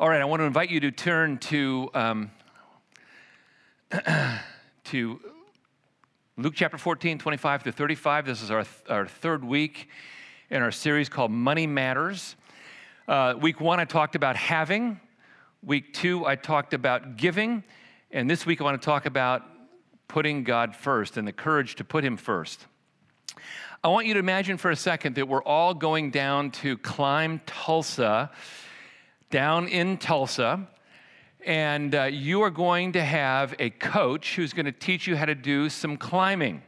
All right, I want to invite you to turn to, um, to Luke chapter 14, 25 to 35. This is our, th- our third week in our series called Money Matters. Uh, week one, I talked about having. Week two, I talked about giving. And this week, I want to talk about putting God first and the courage to put Him first. I want you to imagine for a second that we're all going down to climb Tulsa down in Tulsa, and uh, you are going to have a coach who's going to teach you how to do some climbing.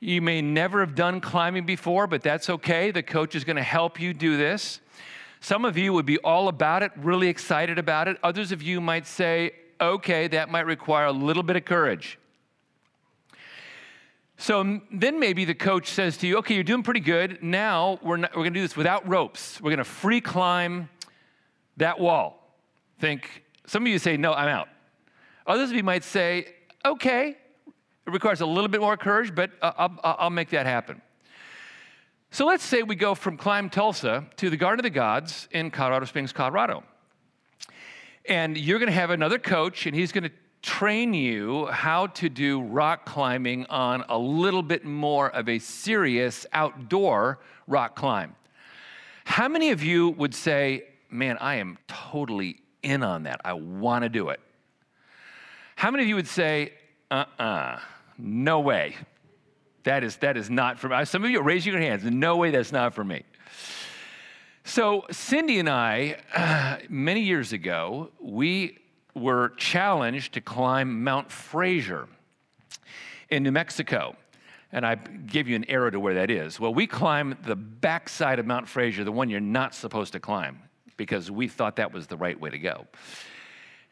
You may never have done climbing before, but that's okay. The coach is going to help you do this. Some of you would be all about it, really excited about it. Others of you might say, okay, that might require a little bit of courage. So then maybe the coach says to you, okay, you're doing pretty good. Now we're, we're going to do this without ropes. We're going to free climb that wall. Think, some of you say, no, I'm out. Others of you might say, okay, it requires a little bit more courage, but I'll, I'll make that happen. So let's say we go from Climb Tulsa to the Garden of the Gods in Colorado Springs, Colorado. And you're going to have another coach, and he's going to train you how to do rock climbing on a little bit more of a serious outdoor rock climb. How many of you would say, man, I am totally in on that. I want to do it. How many of you would say, uh uh-uh, uh no way. That is, that is not for me. Some of you are raising your hands. No way, that's not for me. So, Cindy and I, uh, many years ago, we were challenged to climb Mount Fraser in New Mexico. And I give you an arrow to where that is. Well, we climbed the backside of Mount Fraser, the one you're not supposed to climb because we thought that was the right way to go.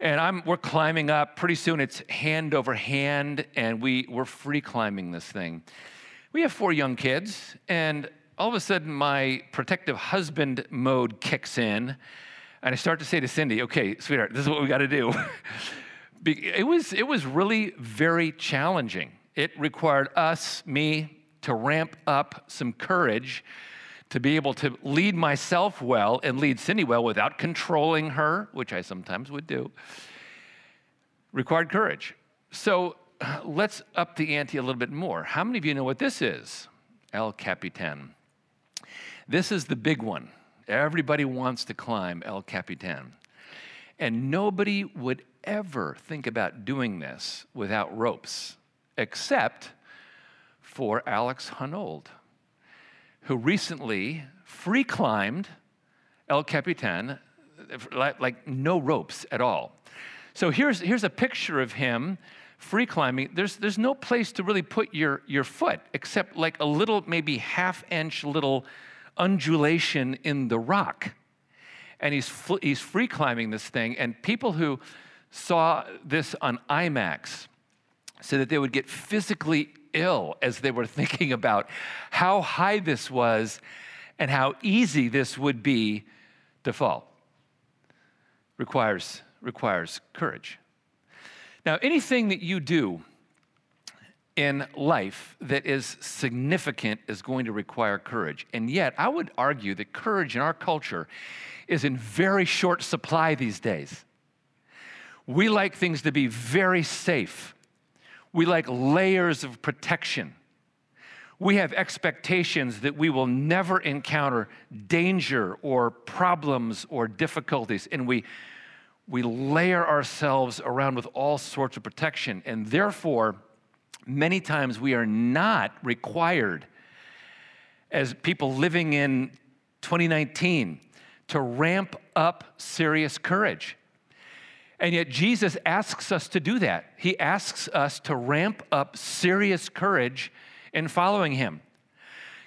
And I'm, we're climbing up. Pretty soon it's hand over hand, and we, we're free climbing this thing. We have four young kids, and all of a sudden my protective husband mode kicks in, and I start to say to Cindy, okay, sweetheart, this is what we got to do. it, was, it was really very challenging. It required us, me, to ramp up some courage to be able to lead myself well and lead Cindy well without controlling her, which I sometimes would do, required courage. So let's up the ante a little bit more. How many of you know what this is? El Capitan. This is the big one. Everybody wants to climb El Capitan. And nobody would ever think about doing this without ropes, except for Alex Honnold who recently free climbed El Capitan, like, no ropes at all. So here's, here's a picture of him free climbing. There's, there's no place to really put your, your foot except like a little, maybe half inch little undulation in the rock. And he's, he's free climbing this thing. And people who saw this on IMAX said that they would get physically ill as they were thinking about how high this was and how easy this would be to fall. Requires, requires courage. Now, anything that you do in life that is significant is going to require courage. And yet, I would argue that courage in our culture is in very short supply these days. We like things to be very safe. We like layers of protection. We have expectations that we will never encounter danger or problems or difficulties, and we, we layer ourselves around with all sorts of protection. And therefore, many times we are not required as people living in 2019 to ramp up serious courage. And yet, Jesus asks us to do that. He asks us to ramp up serious courage in following him.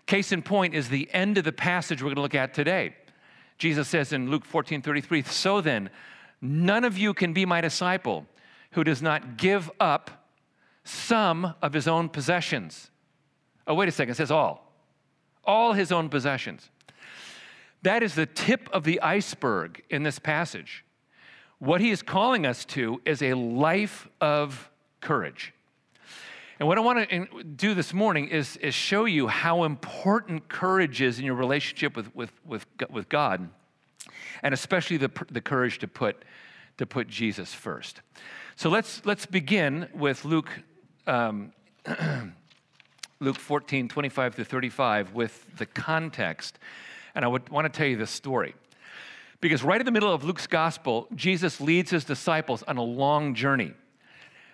Case in point is the end of the passage we're going to look at today. Jesus says in Luke 14 33, So then, none of you can be my disciple who does not give up some of his own possessions. Oh, wait a second, it says all. All his own possessions. That is the tip of the iceberg in this passage. What he is calling us to is a life of courage. And what I want to do this morning is, is show you how important courage is in your relationship with, with, with, with God. and especially the, the courage to put, to put Jesus first. So let's, let's begin with Luke, um, Luke 14, 25 to 35, with the context. And I would want to tell you this story. Because right in the middle of Luke's gospel, Jesus leads his disciples on a long journey.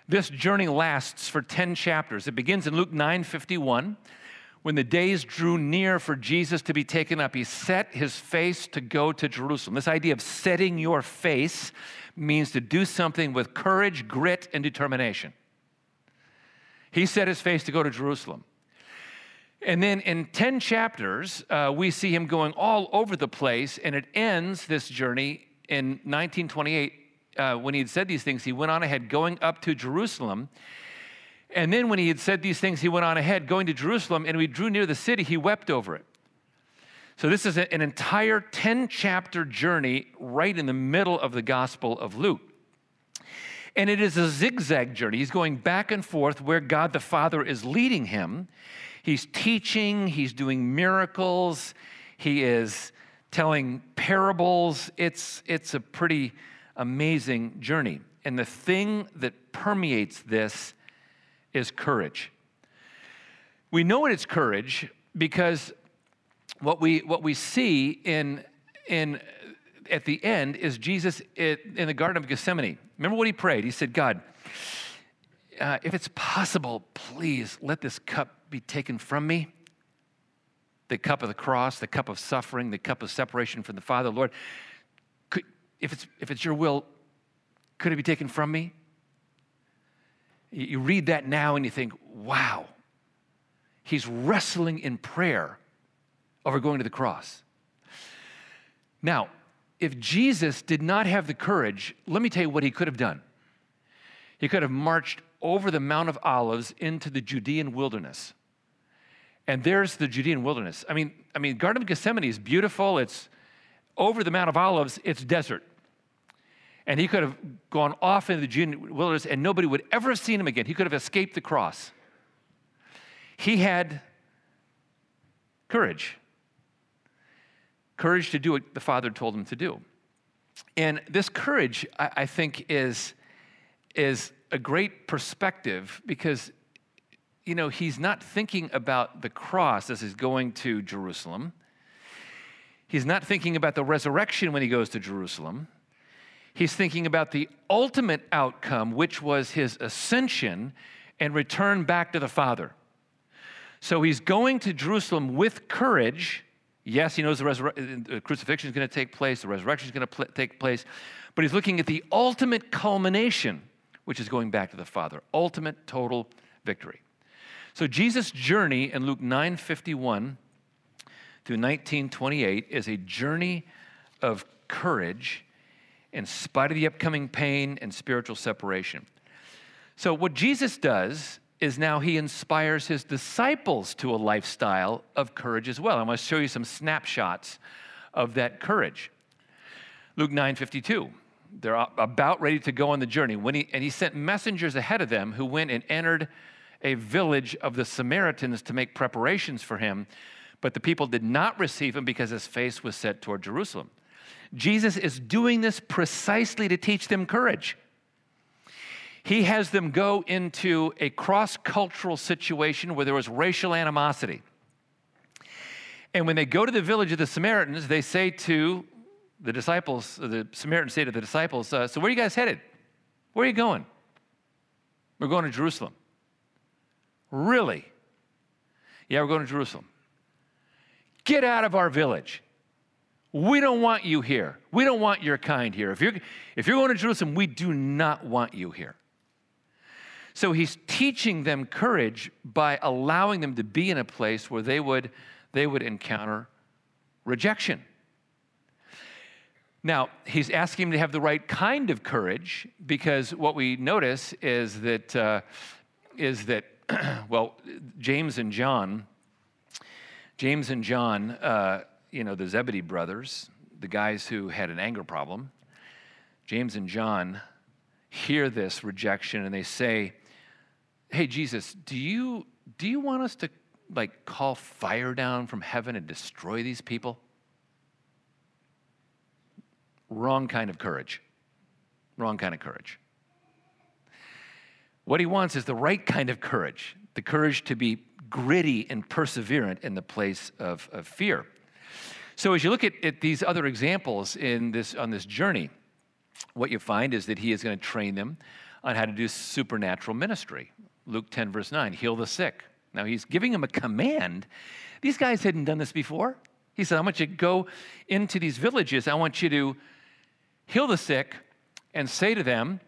This journey lasts for 10 chapters. It begins in Luke 9 51. When the days drew near for Jesus to be taken up, he set his face to go to Jerusalem. This idea of setting your face means to do something with courage, grit, and determination. He set his face to go to Jerusalem. And then in 10 chapters, uh, we see him going all over the place, and it ends this journey in 1928. Uh, when he had said these things, he went on ahead going up to Jerusalem. And then when he had said these things, he went on ahead going to Jerusalem, and we drew near the city, he wept over it. So this is an entire 10 chapter journey right in the middle of the Gospel of Luke. And it is a zigzag journey. He's going back and forth where God the Father is leading him. He's teaching, he's doing miracles, he is telling parables. It's, it's a pretty amazing journey. And the thing that permeates this is courage. We know it is courage because what we, what we see in, in, at the end is Jesus in the Garden of Gethsemane. Remember what he prayed? He said, God, uh, if it's possible, please let this cup be taken from me. The cup of the cross, the cup of suffering, the cup of separation from the Father, Lord, could, if, it's, if it's your will, could it be taken from me? You, read that now and you think, wow, he's wrestling in prayer over going to the cross. Now, if Jesus did not have the courage, let me tell you what he could have done. He could have marched over the Mount of Olives into the Judean wilderness. And there's the Judean wilderness. I mean, I mean, Garden of Gethsemane is beautiful. It's over the Mount of Olives, it's desert. And he could have gone off into the Judean wilderness and nobody would ever have seen him again. He could have escaped the cross. He had courage. Courage to do what the Father told him to do. And this courage, I, I think, is, is a great perspective because, you know, he's not thinking about the cross as he's going to Jerusalem. He's not thinking about the resurrection when he goes to Jerusalem. He's thinking about the ultimate outcome, which was his ascension and return back to the Father. So he's going to Jerusalem with courage. Yes, he knows the, the crucifixion is going to take place, the resurrection is going to pl- take place, but he's looking at the ultimate culmination which is going back to the Father. Ultimate total victory. So Jesus' journey in Luke 9:51 through 1928 is a journey of courage in spite of the upcoming pain and spiritual separation. So what Jesus does is now he inspires his disciples to a lifestyle of courage as well. I want to show you some snapshots of that courage. Luke 9:52 they're about ready to go on the journey. When he, and he sent messengers ahead of them who went and entered a village of the Samaritans to make preparations for him. But the people did not receive him because his face was set toward Jerusalem. Jesus is doing this precisely to teach them courage. He has them go into a cross cultural situation where there was racial animosity. And when they go to the village of the Samaritans, they say to the disciples, the Samaritan say to the disciples, uh, So where are you guys headed? Where are you going? We're going to Jerusalem. Really? Yeah, we're going to Jerusalem. Get out of our village. We don't want you here. We don't want your kind here. If you're, if you're going to Jerusalem, we do not want you here. So he's teaching them courage by allowing them to be in a place where they would, they would encounter rejection. Now, he's asking him to have the right kind of courage because what we notice is that, uh, is that well, James and John, James and John, uh, you know, the Zebedee brothers, the guys who had an anger problem, James and John hear this rejection and they say, Hey, Jesus, do you, do you want us to like call fire down from heaven and destroy these people? Wrong kind of courage. Wrong kind of courage. What he wants is the right kind of courage the courage to be gritty and perseverant in the place of, of fear. So, as you look at, at these other examples in this, on this journey, what you find is that he is going to train them on how to do supernatural ministry. Luke 10, verse 9, heal the sick. Now, he's giving them a command. These guys hadn't done this before. He said, I want you to go into these villages. I want you to heal the sick and say to them,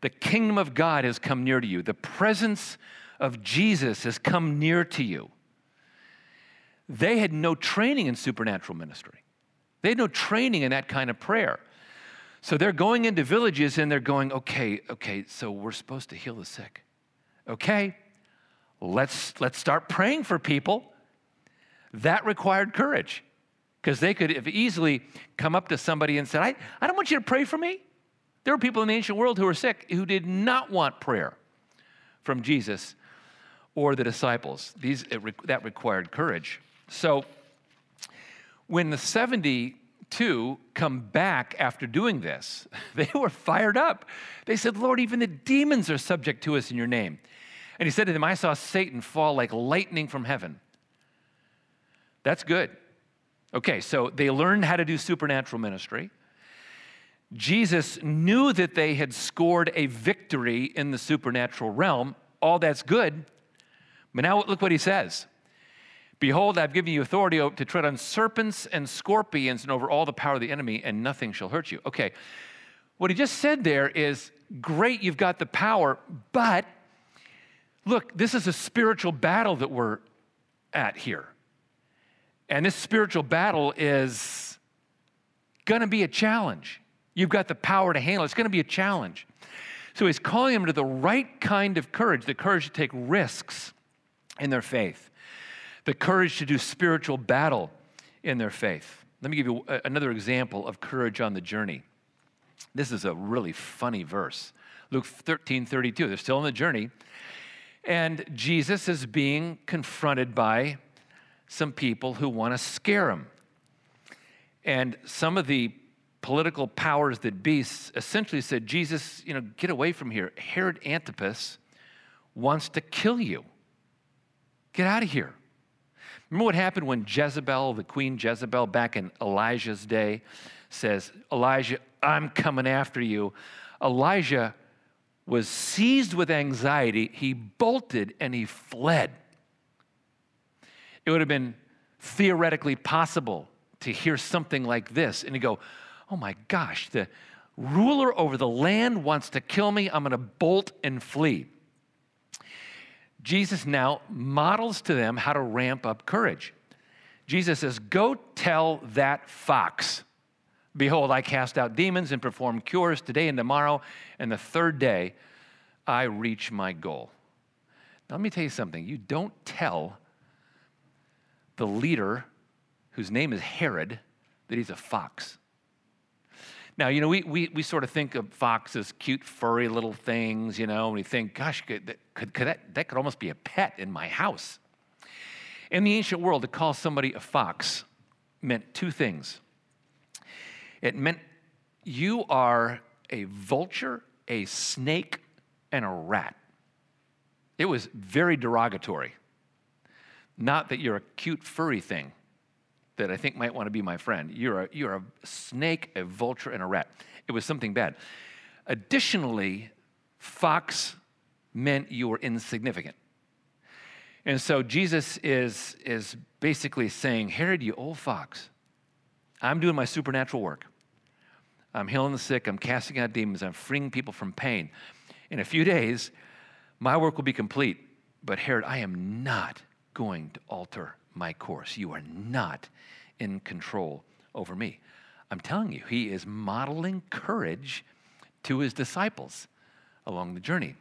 The kingdom of God has come near to you. The presence of Jesus has come near to you. They had no training in supernatural ministry, they had no training in that kind of prayer. So they're going into villages and they're going, okay, okay, so we're supposed to heal the sick. Okay, let's, let's start praying for people. That required courage because they could have easily come up to somebody and said, I, I don't want you to pray for me. There were people in the ancient world who were sick who did not want prayer from Jesus or the disciples. These, that required courage. So when the 72 come back after doing this, they were fired up. They said, Lord, even the demons are subject to us in your name. And he said to them, I saw Satan fall like lightning from heaven. That's good. Okay, so they learned how to do supernatural ministry. Jesus knew that they had scored a victory in the supernatural realm. All that's good. But now look what he says Behold, I've given you authority to tread on serpents and scorpions and over all the power of the enemy, and nothing shall hurt you. Okay, what he just said there is great, you've got the power, but look, this is a spiritual battle that we're at here. And this spiritual battle is going to be a challenge. You've got the power to handle it. It's going to be a challenge. So he's calling them to the right kind of courage, the courage to take risks in their faith, the courage to do spiritual battle in their faith. Let me give you another example of courage on the journey. This is a really funny verse. Luke 13 32. They're still on the journey. And Jesus is being confronted by some people who want to scare him. And some of the political powers that be essentially said, Jesus, you know, get away from here. Herod Antipas wants to kill you. Get out of here. Remember what happened when Jezebel, the queen Jezebel, back in Elijah's day, says, Elijah, I'm coming after you. Elijah was seized with anxiety. He bolted and he fled. It would have been theoretically possible to hear something like this and to go, oh my gosh, the ruler over the land wants to kill me. I'm going to bolt and flee. Jesus now models to them how to ramp up courage. Jesus says, Go tell that fox, Behold, I cast out demons and perform cures today and tomorrow, and the third day I reach my goal. Now, let me tell you something. You don't tell the leader, whose name is Herod, that he's a fox. Now, you know, we, we, we sort of think of foxes, cute, furry little things, you know, and we think, gosh, could, could, could that, that could almost be a pet in my house. In the ancient world, to call somebody a fox meant two things. It meant you are a vulture, a snake, and a rat. It was very derogatory. Not that you're a cute, furry thing that I think might want to be my friend. You're a, you're a snake, a vulture, and a rat. It was something bad. Additionally, fox meant you were insignificant. And so Jesus is, is basically saying, Herod, you old fox, I'm doing my supernatural work. I'm healing the sick, I'm casting out demons, I'm freeing people from pain. In a few days, my work will be complete. But Herod, I am not going to alter my course. You are not in control over me. I'm telling you, he is modeling courage to his disciples along the journey.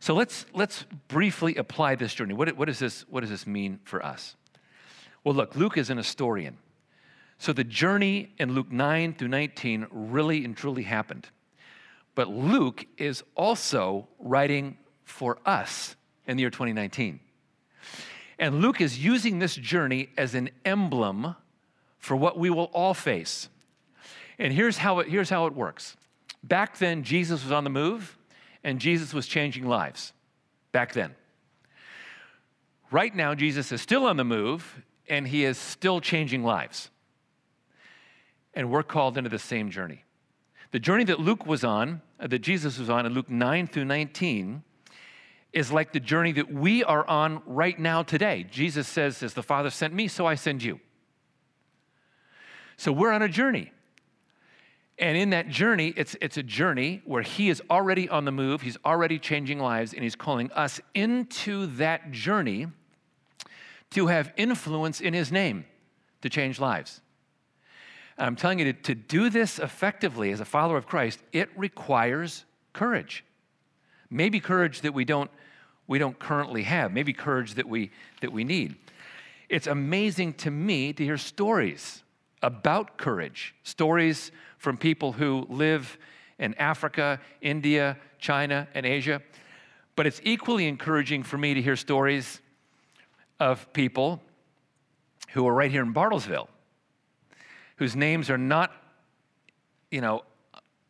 So let's, let's briefly apply this journey. What, is this, what does this mean for us? Well, look, Luke is an historian. So the journey in Luke 9 through 19 really and truly happened. But Luke is also writing for us in the year 2019. And Luke is using this journey as an emblem for what we will all face. And here's how it, here's how it works. Back then, Jesus was on the move and Jesus was changing lives. Back then. Right now, Jesus is still on the move and he is still changing lives. And we're called into the same journey. The journey that Luke was on, uh, that Jesus was on in Luke 9 through 19, is like the journey that we are on right now today. Jesus says, As the Father sent me, so I send you. So we're on a journey. And in that journey, it's, it's a journey where he is already on the move, he's already changing lives, and he's calling us into that journey to have influence in his name to change lives. And I'm telling you, to, to do this effectively as a follower of Christ, it requires courage. Maybe courage that we don't, we don't currently have, maybe courage that we, that we need. It's amazing to me to hear stories about courage, stories from people who live in Africa, India, China, and Asia. But it's equally encouraging for me to hear stories of people who are right here in Bartlesville, whose names are not, you know,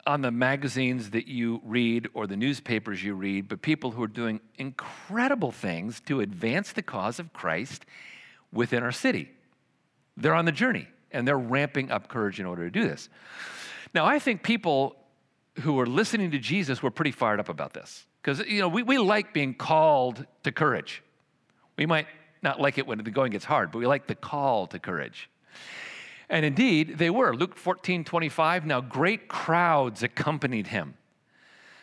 on the magazines that you read or the newspapers you read, but people who are doing incredible things to advance the cause of Christ within our city. They're on the journey and they're ramping up courage in order to do this. Now, I think people who are listening to Jesus were pretty fired up about this because, you know, we, we like being called to courage. We might not like it when the going gets hard, but we like the call to courage. And indeed, they were. Luke 14, 25. Now, great crowds accompanied him.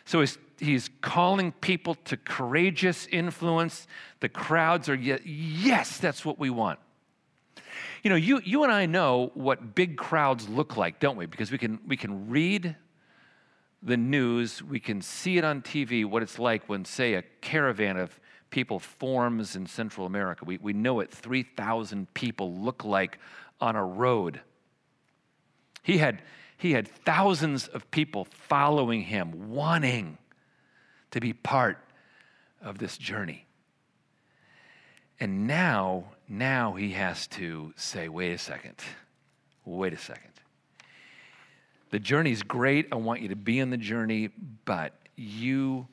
So he's, he's calling people to courageous influence. The crowds are, yes, that's what we want. You know, you, you and I know what big crowds look like, don't we? Because we can, we can read the news, we can see it on TV, what it's like when, say, a caravan of people forms in Central America. We, we know what 3,000 people look like on a road. He had, he had thousands of people following him, wanting to be part of this journey. And now, now he has to say, wait a second, wait a second. The journey's great. I want you to be in the journey, but you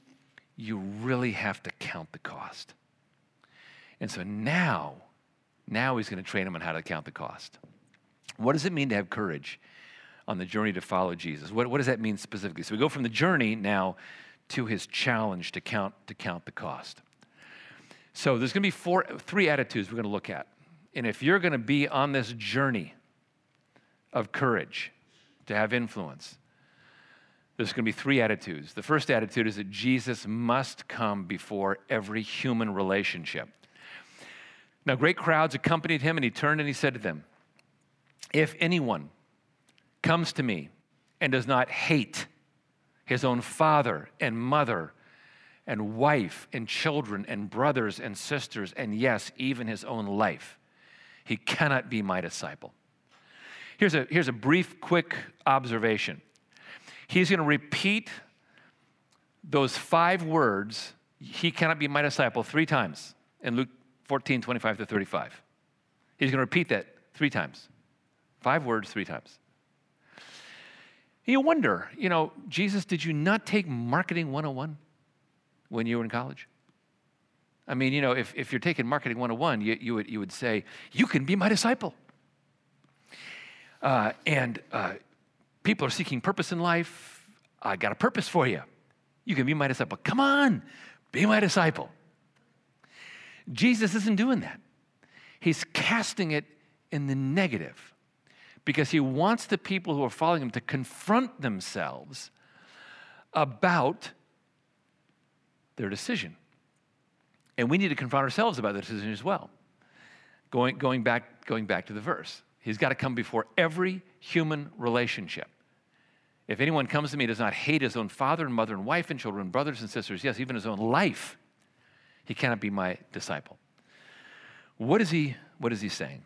you really have to count the cost. And so now, now he's going to train him on how to count the cost. What does it mean to have courage on the journey to follow Jesus? What, what does that mean specifically? So we go from the journey now to his challenge to count, to count the cost. So there's going to be four, three attitudes we're going to look at. And if you're going to be on this journey of courage to have influence, there's going to be three attitudes. The first attitude is that Jesus must come before every human relationship. Now, great crowds accompanied him, and he turned and he said to them, If anyone comes to me and does not hate his own father and mother and wife and children and brothers and sisters, and yes, even his own life, he cannot be my disciple. Here's a, here's a brief, quick observation He's going to repeat those five words, he cannot be my disciple, three times in Luke 14, 25 to 35. He's going to repeat that three times. Five words, three times. You wonder, you know, Jesus, did you not take Marketing 101 when you were in college? I mean, you know, if, if you're taking Marketing 101, you, you, would, you would say, You can be my disciple. Uh, and uh, People are seeking purpose in life. I got a purpose for you. You can be my disciple. Come on, be my disciple. Jesus isn't doing that. He's casting it in the negative because he wants the people who are following him to confront themselves about their decision. And we need to confront ourselves about the decision as well. Going, going, back, going back to the verse, he's got to come before every human relationship. If anyone comes to me does not hate his own father and mother and wife and children, brothers and sisters, yes, even his own life, he cannot be my disciple. What is he, what is he saying?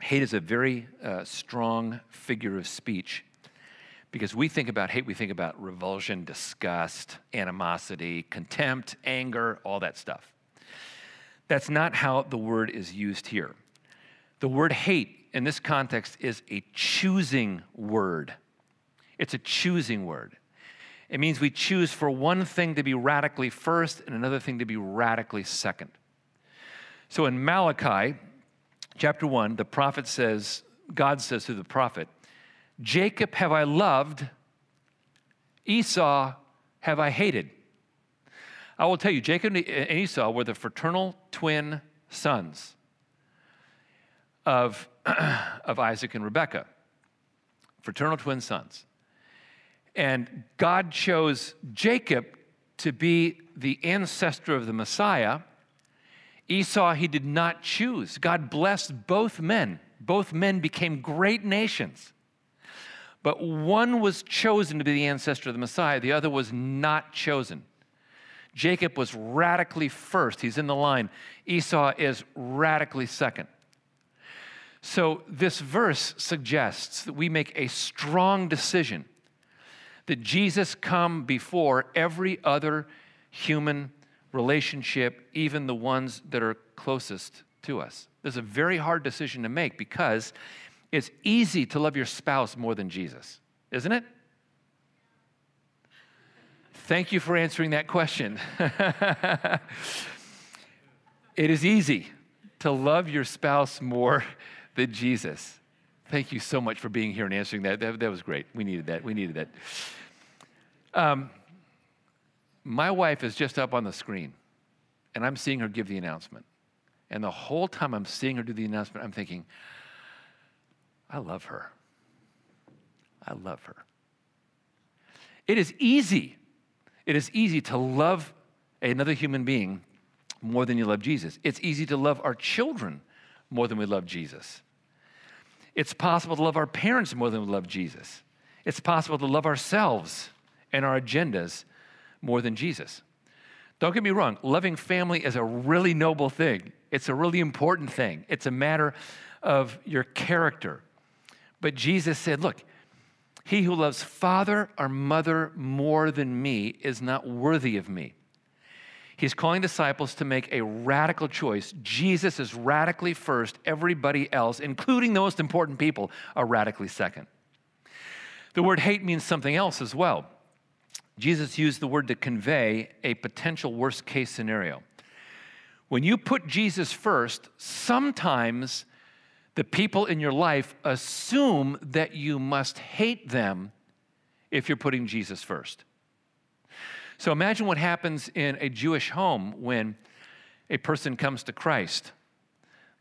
Hate is a very uh, strong figure of speech because we think about hate, we think about revulsion, disgust, animosity, contempt, anger, all that stuff. That's not how the word is used here. The word hate in this context is a choosing word It's a choosing word. It means we choose for one thing to be radically first and another thing to be radically second. So in Malachi chapter 1, the prophet says, God says to the prophet, Jacob have I loved, Esau have I hated. I will tell you, Jacob and Esau were the fraternal twin sons of, of Isaac and Rebekah, fraternal twin sons. And God chose Jacob to be the ancestor of the Messiah. Esau, he did not choose. God blessed both men. Both men became great nations. But one was chosen to be the ancestor of the Messiah, the other was not chosen. Jacob was radically first, he's in the line. Esau is radically second. So, this verse suggests that we make a strong decision that Jesus come before every other human relationship, even the ones that are closest to us. This is a very hard decision to make because it's easy to love your spouse more than Jesus, isn't it? Thank you for answering that question. it is easy to love your spouse more than Jesus. Thank you so much for being here and answering that. That, that was great. We needed that. We needed that. Um, my wife is just up on the screen, and I'm seeing her give the announcement. And the whole time I'm seeing her do the announcement, I'm thinking, I love her. I love her. It is easy. It is easy to love another human being more than you love Jesus. It's easy to love our children more than we love Jesus. It's possible to love our parents more than we love Jesus. It's possible to love ourselves and our agendas more than Jesus. Don't get me wrong, loving family is a really noble thing. It's a really important thing. It's a matter of your character. But Jesus said, Look, he who loves father or mother more than me is not worthy of me. He's calling disciples to make a radical choice. Jesus is radically first, everybody else, including the most important people, are radically second. The word hate means something else as well. Jesus used the word to convey a potential worst case scenario. When you put Jesus first, sometimes the people in your life assume that you must hate them if you're putting Jesus first. So imagine what happens in a Jewish home when a person comes to Christ.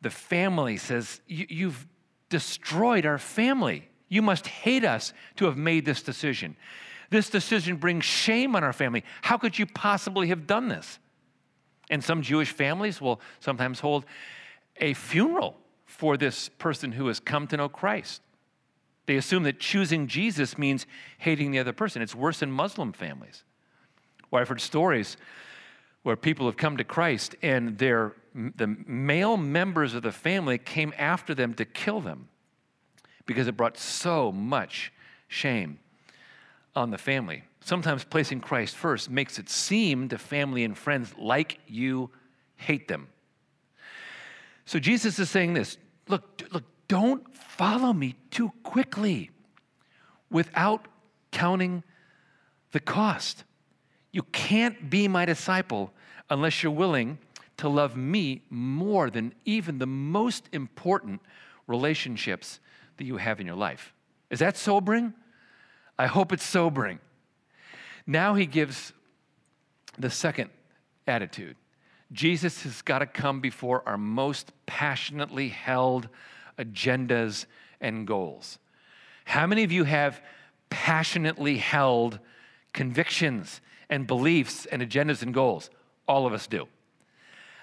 The family says, You've destroyed our family. You must hate us to have made this decision. This decision brings shame on our family. How could you possibly have done this? And some Jewish families will sometimes hold a funeral for this person who has come to know Christ. They assume that choosing Jesus means hating the other person. It's worse in Muslim families. Where I've heard stories where people have come to Christ and their, the male members of the family came after them to kill them because it brought so much shame on the family. Sometimes placing Christ first makes it seem to family and friends like you hate them. So Jesus is saying this look, look, don't follow me too quickly without counting the cost. You can't be my disciple unless you're willing to love me more than even the most important relationships that you have in your life. Is that sobering? I hope it's sobering. Now he gives the second attitude. Jesus has got to come before our most passionately held agendas and goals. How many of you have passionately held convictions and beliefs and agendas and goals? All of us do.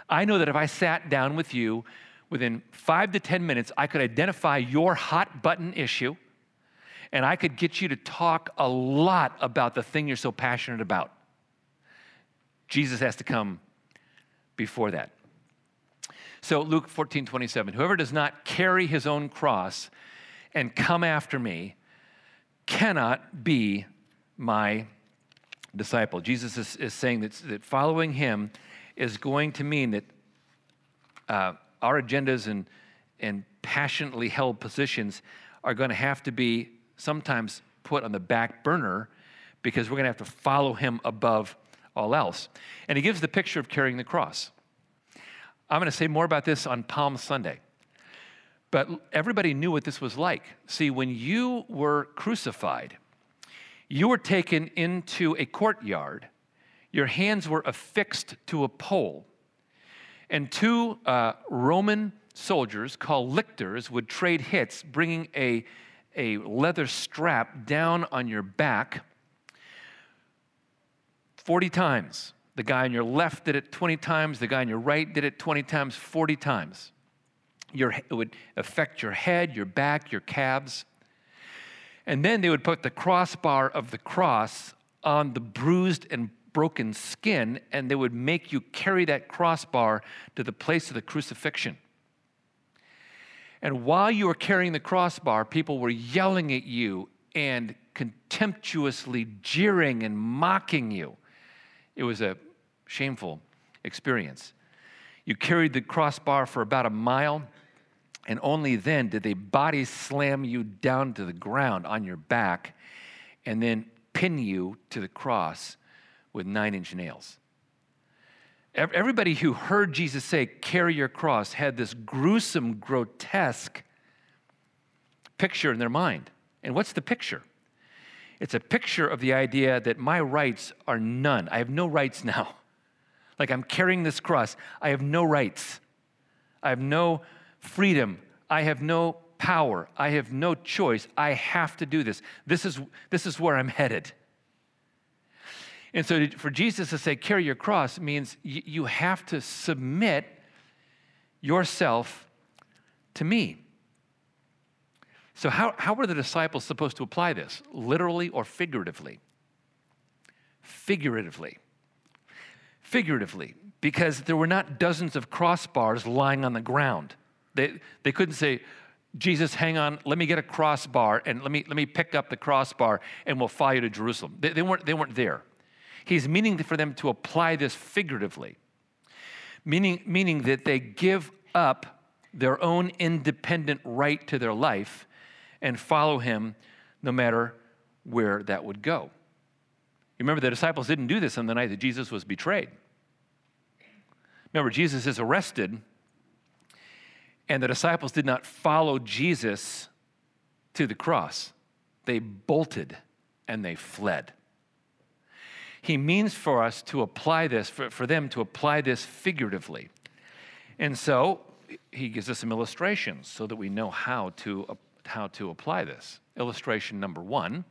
I know that if I sat down with you within five to 10 minutes, I could identify your hot button issue and I could get you to talk a lot about the thing you're so passionate about. Jesus has to come before that. So, Luke 14, 27, whoever does not carry his own cross and come after me cannot be my disciple. Jesus is, is saying that, that following him is going to mean that uh, our agendas and, and passionately held positions are going to have to be sometimes put on the back burner because we're going to have to follow him above all else. And he gives the picture of carrying the cross. I'm going to say more about this on Palm Sunday. But everybody knew what this was like. See, when you were crucified, you were taken into a courtyard, your hands were affixed to a pole, and two uh, Roman soldiers called lictors would trade hits, bringing a, a leather strap down on your back 40 times. The guy on your left did it 20 times, the guy on your right did it 20 times, 40 times. Your, it would affect your head, your back, your calves. And then they would put the crossbar of the cross on the bruised and broken skin, and they would make you carry that crossbar to the place of the crucifixion. And while you were carrying the crossbar, people were yelling at you and contemptuously jeering and mocking you. It was a shameful experience. You carried the crossbar for about a mile, and only then did they body slam you down to the ground on your back and then pin you to the cross with nine inch nails. Everybody who heard Jesus say, carry your cross, had this gruesome, grotesque picture in their mind. And what's the picture? It's a picture of the idea that my rights are none. I have no rights now. Like I'm carrying this cross. I have no rights. I have no freedom. I have no power. I have no choice. I have to do this. This is, this is where I'm headed. And so for Jesus to say, carry your cross means you have to submit yourself to me. So, how, how were the disciples supposed to apply this? Literally or figuratively? Figuratively. Figuratively, because there were not dozens of crossbars lying on the ground. They, they couldn't say, Jesus, hang on, let me get a crossbar and let me, let me pick up the crossbar and we'll follow you to Jerusalem. They, they, weren't, they weren't there. He's meaning for them to apply this figuratively, meaning, meaning that they give up their own independent right to their life and follow him no matter where that would go. You remember the disciples didn't do this on the night that Jesus was betrayed. Remember, Jesus is arrested, and the disciples did not follow Jesus to the cross. They bolted and they fled. He means for us to apply this, for, for them to apply this figuratively. And so he gives us some illustrations so that we know how to, how to apply this. Illustration number one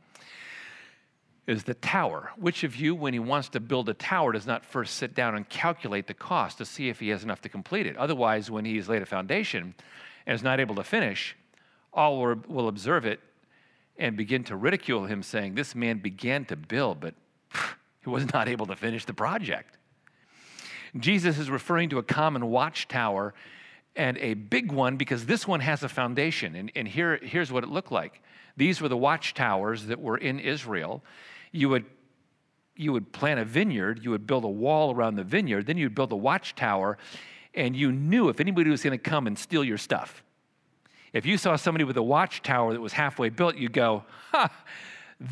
is the tower. Which of you, when he wants to build a tower, does not first sit down and calculate the cost to see if he has enough to complete it? Otherwise, when he has laid a foundation and is not able to finish, all will observe it and begin to ridicule him, saying, This man began to build, but he was not able to finish the project. Jesus is referring to a common watchtower and a big one because this one has a foundation. And, and here, here's what it looked like these were the watchtowers that were in Israel. You would you would plant a vineyard, you would build a wall around the vineyard, then you'd build a watchtower, and you knew if anybody was going to come and steal your stuff. If you saw somebody with a watchtower that was halfway built, you'd go, ha,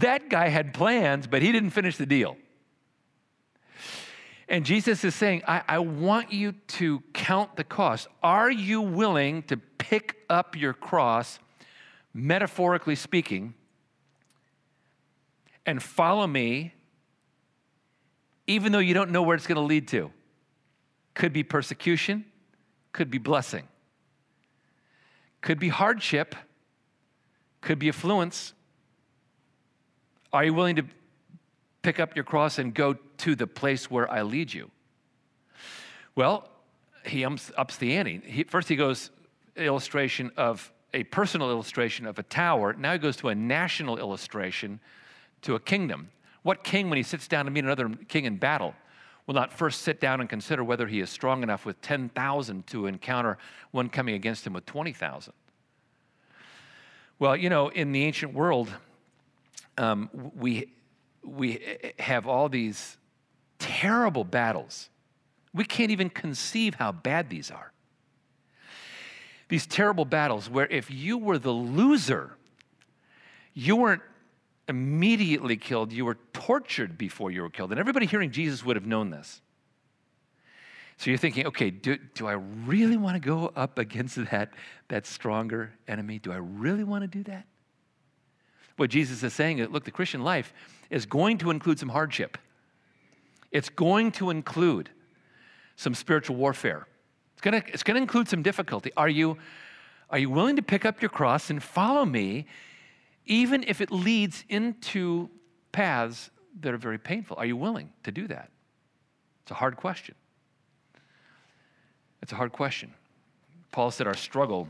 that guy had plans, but he didn't finish the deal. And Jesus is saying, I, I, want you to count the cost. Are you willing to pick up your cross, metaphorically speaking, and follow me, even though you don't know where it's going to lead to? Could be persecution, could be blessing, could be hardship, could be affluence. Are you willing to pick up your cross and go to the place where I lead you. Well, he ups the ante. He, first, he goes illustration of a personal illustration of a tower. Now he goes to a national illustration to a kingdom. What king, when he sits down to meet another king in battle, will not first sit down and consider whether he is strong enough with 10,000 to encounter one coming against him with 20,000? Well, you know, in the ancient world, um, we we have all these terrible battles. We can't even conceive how bad these are. These terrible battles where if you were the loser, you weren't immediately killed, you were tortured before you were killed. And everybody hearing Jesus would have known this. So you're thinking, okay, do, do I really want to go up against that, that stronger enemy? Do I really want to do that? What Jesus is saying is look, the Christian life is going to include some hardship, it's going to include some spiritual warfare. It's going to, it's going to include some difficulty. Are you, are you willing to pick up your cross and follow me, even if it leads into paths that are very painful? Are you willing to do that? It's a hard question. It's a hard question. Paul said our struggle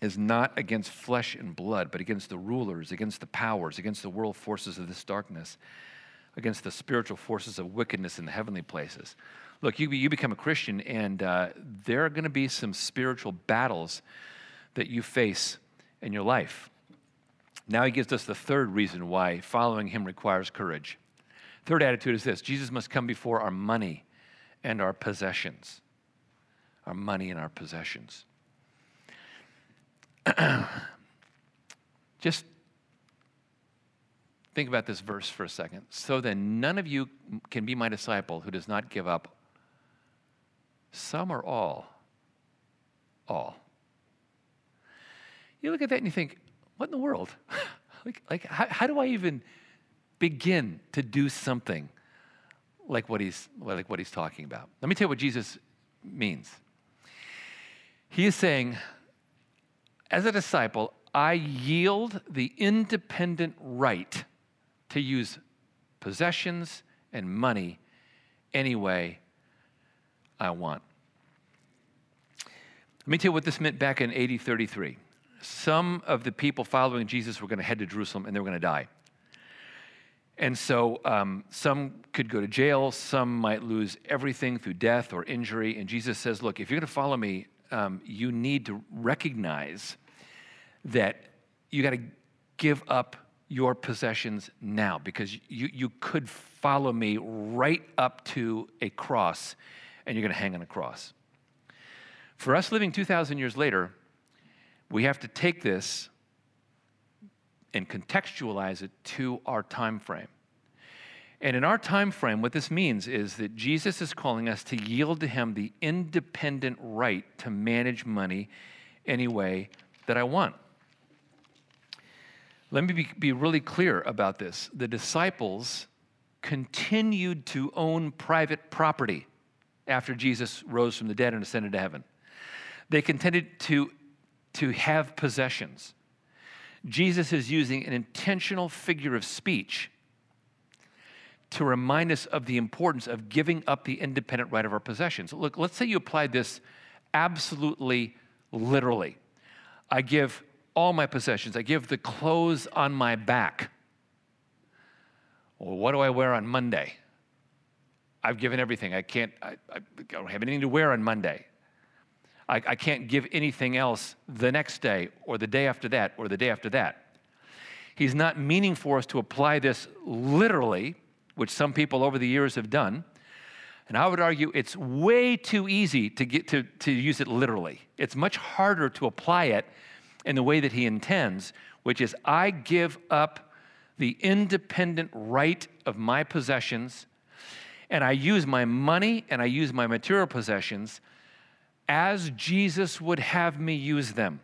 is not against flesh and blood, but against the rulers, against the powers, against the world forces of this darkness, against the spiritual forces of wickedness in the heavenly places. Look, you, you become a Christian, and uh, there are going to be some spiritual battles that you face in your life. Now he gives us the third reason why following him requires courage. Third attitude is this Jesus must come before our money and our possessions our money and our possessions. Just think about this verse for a second. So then, none of you can be my disciple who does not give up some or all. All. You look at that and you think, what in the world? like, like how, how do I even begin to do something like what he's like what he's talking about? Let me tell you what Jesus means. He is saying, as a disciple, I yield the independent right to use possessions and money any way I want. Let me tell you what this meant back in AD 33. Some of the people following Jesus were going to head to Jerusalem and they were going to die. And so um, some could go to jail, some might lose everything through death or injury. And Jesus says, Look, if you're going to follow me, um, you need to recognize that you got to give up your possessions now because you, you could follow me right up to a cross and you're going to hang on a cross. For us living 2,000 years later, we have to take this and contextualize it to our time frame. And in our time frame, what this means is that Jesus is calling us to yield to him the independent right to manage money any way that I want. Let me be, be really clear about this. The disciples continued to own private property after Jesus rose from the dead and ascended to heaven. They continued to, to have possessions. Jesus is using an intentional figure of speech to remind us of the importance of giving up the independent right of our possessions. Look, let's say you applied this absolutely literally. I give all my possessions, I give the clothes on my back. Well, what do I wear on Monday? I've given everything. I can't, I, I don't have anything to wear on Monday. I, I can't give anything else the next day or the day after that or the day after that. He's not meaning for us to apply this literally which some people over the years have done. And I would argue it's way too easy to get to, to use it literally. It's much harder to apply it in the way that he intends, which is I give up the independent right of my possessions, and I use my money and I use my material possessions as Jesus would have me use them.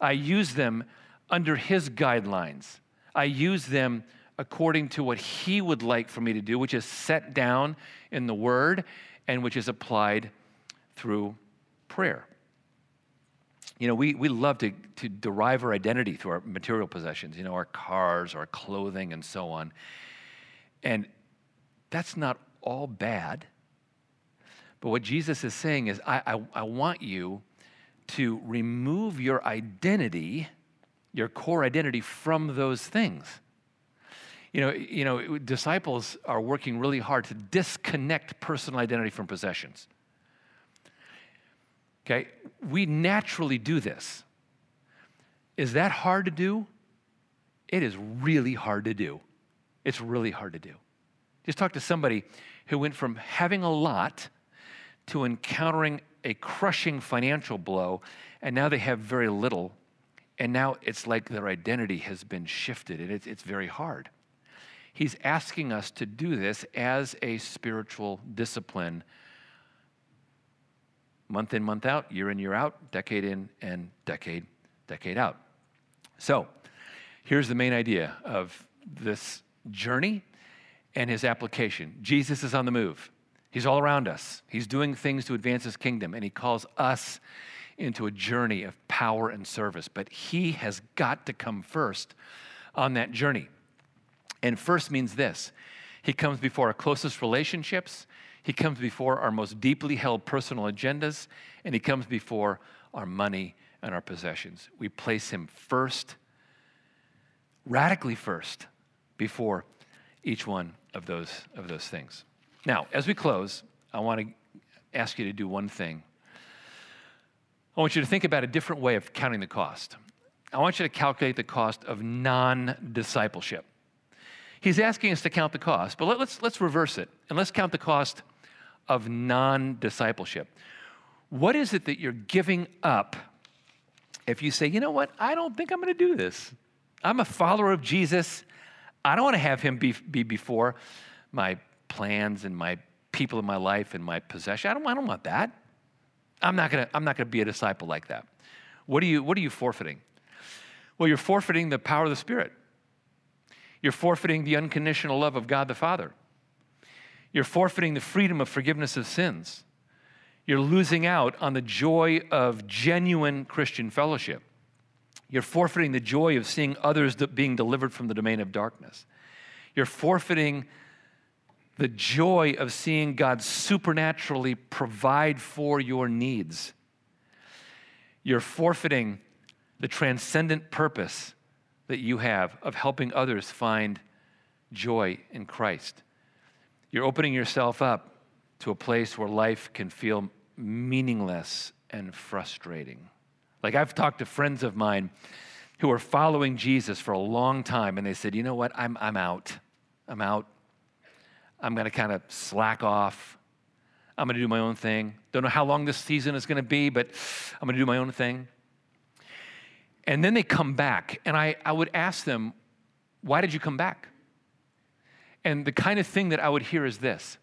I use them under his guidelines. I use them according to what He would like for me to do, which is set down in the Word and which is applied through prayer. You know, we, we love to, to derive our identity through our material possessions, you know, our cars, our clothing, and so on. And that's not all bad. But what Jesus is saying is, I, I, I want you to remove your identity, your core identity, from those things. You know, you know, disciples are working really hard to disconnect personal identity from possessions. Okay, we naturally do this. Is that hard to do? It is really hard to do. It's really hard to do. Just talk to somebody who went from having a lot to encountering a crushing financial blow, and now they have very little, And now it's like their identity has been shifted, and it's, it's very hard. He's asking us to do this as a spiritual discipline, month in, month out, year in, year out, decade in, and decade, decade out. So, here's the main idea of this journey and his application Jesus is on the move. He's all around us. He's doing things to advance his kingdom, and he calls us into a journey of power and service. But he has got to come first on that journey. And first means this He comes before our closest relationships, He comes before our most deeply held personal agendas, and He comes before our money and our possessions. We place Him first, radically first, before each one of those, of those things. Now, as we close, I want to ask you to do one thing. I want you to think about a different way of counting the cost. I want you to calculate the cost of non discipleship. He's asking us to count the cost, but let, us let's, let's reverse it and let's count the cost of non discipleship. What is it that you're giving up if you say, you know what, I don't think I'm going to do this? I'm a follower of Jesus. I don't want to have him be, be before my plans and my people in my life and my possession. I don't, I don't want that. I'm not to I'm not to be a disciple like that. What are you what are you forfeiting? Well, you're forfeiting the power of the Spirit. You're forfeiting the unconditional love of God the Father. You're forfeiting the freedom of forgiveness of sins. You're losing out on the joy of genuine Christian fellowship. You're forfeiting the joy of seeing others being delivered from the domain of darkness. You're forfeiting the joy of seeing God supernaturally provide for your needs. You're forfeiting the transcendent purpose that you have of helping others find joy in Christ. You're opening yourself up to a place where life can feel meaningless and frustrating. Like I've talked to friends of mine who are following Jesus for a long time, and they said, you know what, I'm, I'm out. I'm out. I'm going to kind of slack off. I'm going to do my own thing. Don't know how long this season is going to be, but I'm going to do my own thing. And then they come back, and I, I would ask them, Why did you come back? And the kind of thing that I would hear is this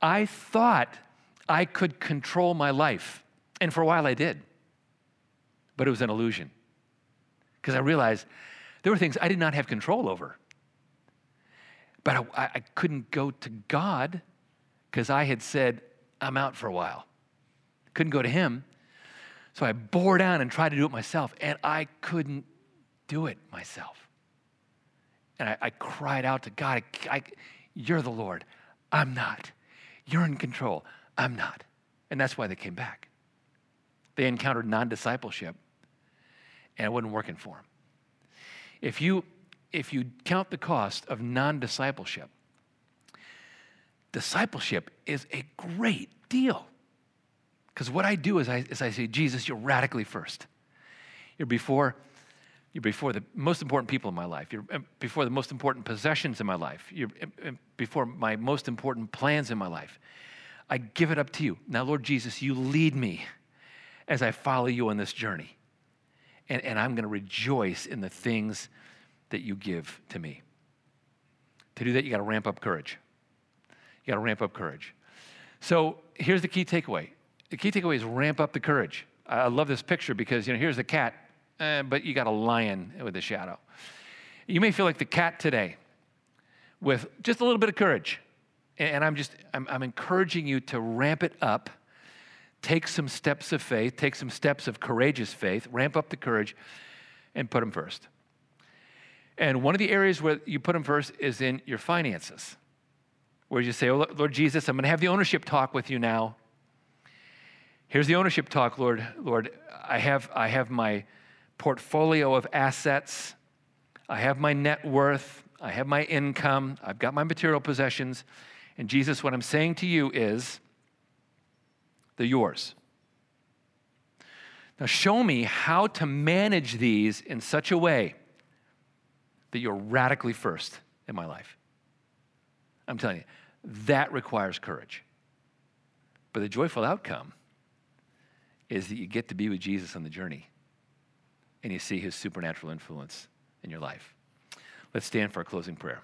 I thought I could control my life. And for a while I did. But it was an illusion. Because I realized there were things I did not have control over. But I, I couldn't go to God because I had said, I'm out for a while. Couldn't go to Him. So I bore down and tried to do it myself, and I couldn't do it myself. And I, I cried out to God, I, You're the Lord. I'm not. You're in control. I'm not. And that's why they came back. They encountered non discipleship, and it wasn't working for them. If you if you count the cost of non discipleship, discipleship is a great deal. Because what I do is I, is I say, Jesus, you're radically first. You're before, you're before the most important people in my life. You're uh, before the most important possessions in my life. You're uh, uh, before my most important plans in my life. I give it up to you. Now, Lord Jesus, you lead me as I follow you on this journey. And, and I'm going to rejoice in the things that you give to me. To do that, you got to ramp up courage. You got to ramp up courage. So here's the key takeaway. The key takeaway is ramp up the courage. I love this picture because you know here's the cat, eh, but you got a lion with a shadow. You may feel like the cat today, with just a little bit of courage, and I'm just I'm, I'm encouraging you to ramp it up. Take some steps of faith. Take some steps of courageous faith. Ramp up the courage, and put them first. And one of the areas where you put them first is in your finances, where you say, Oh, Lord Jesus, I'm going to have the ownership talk with you now. Here's the ownership talk, Lord. Lord, I have, I have my portfolio of assets, I have my net worth, I have my income, I've got my material possessions. And Jesus, what I'm saying to you is, they're yours. Now, show me how to manage these in such a way that you're radically first in my life. I'm telling you, that requires courage. But the joyful outcome is that you get to be with Jesus on the journey. and you see his supernatural influence in your life. Let's stand for a closing prayer.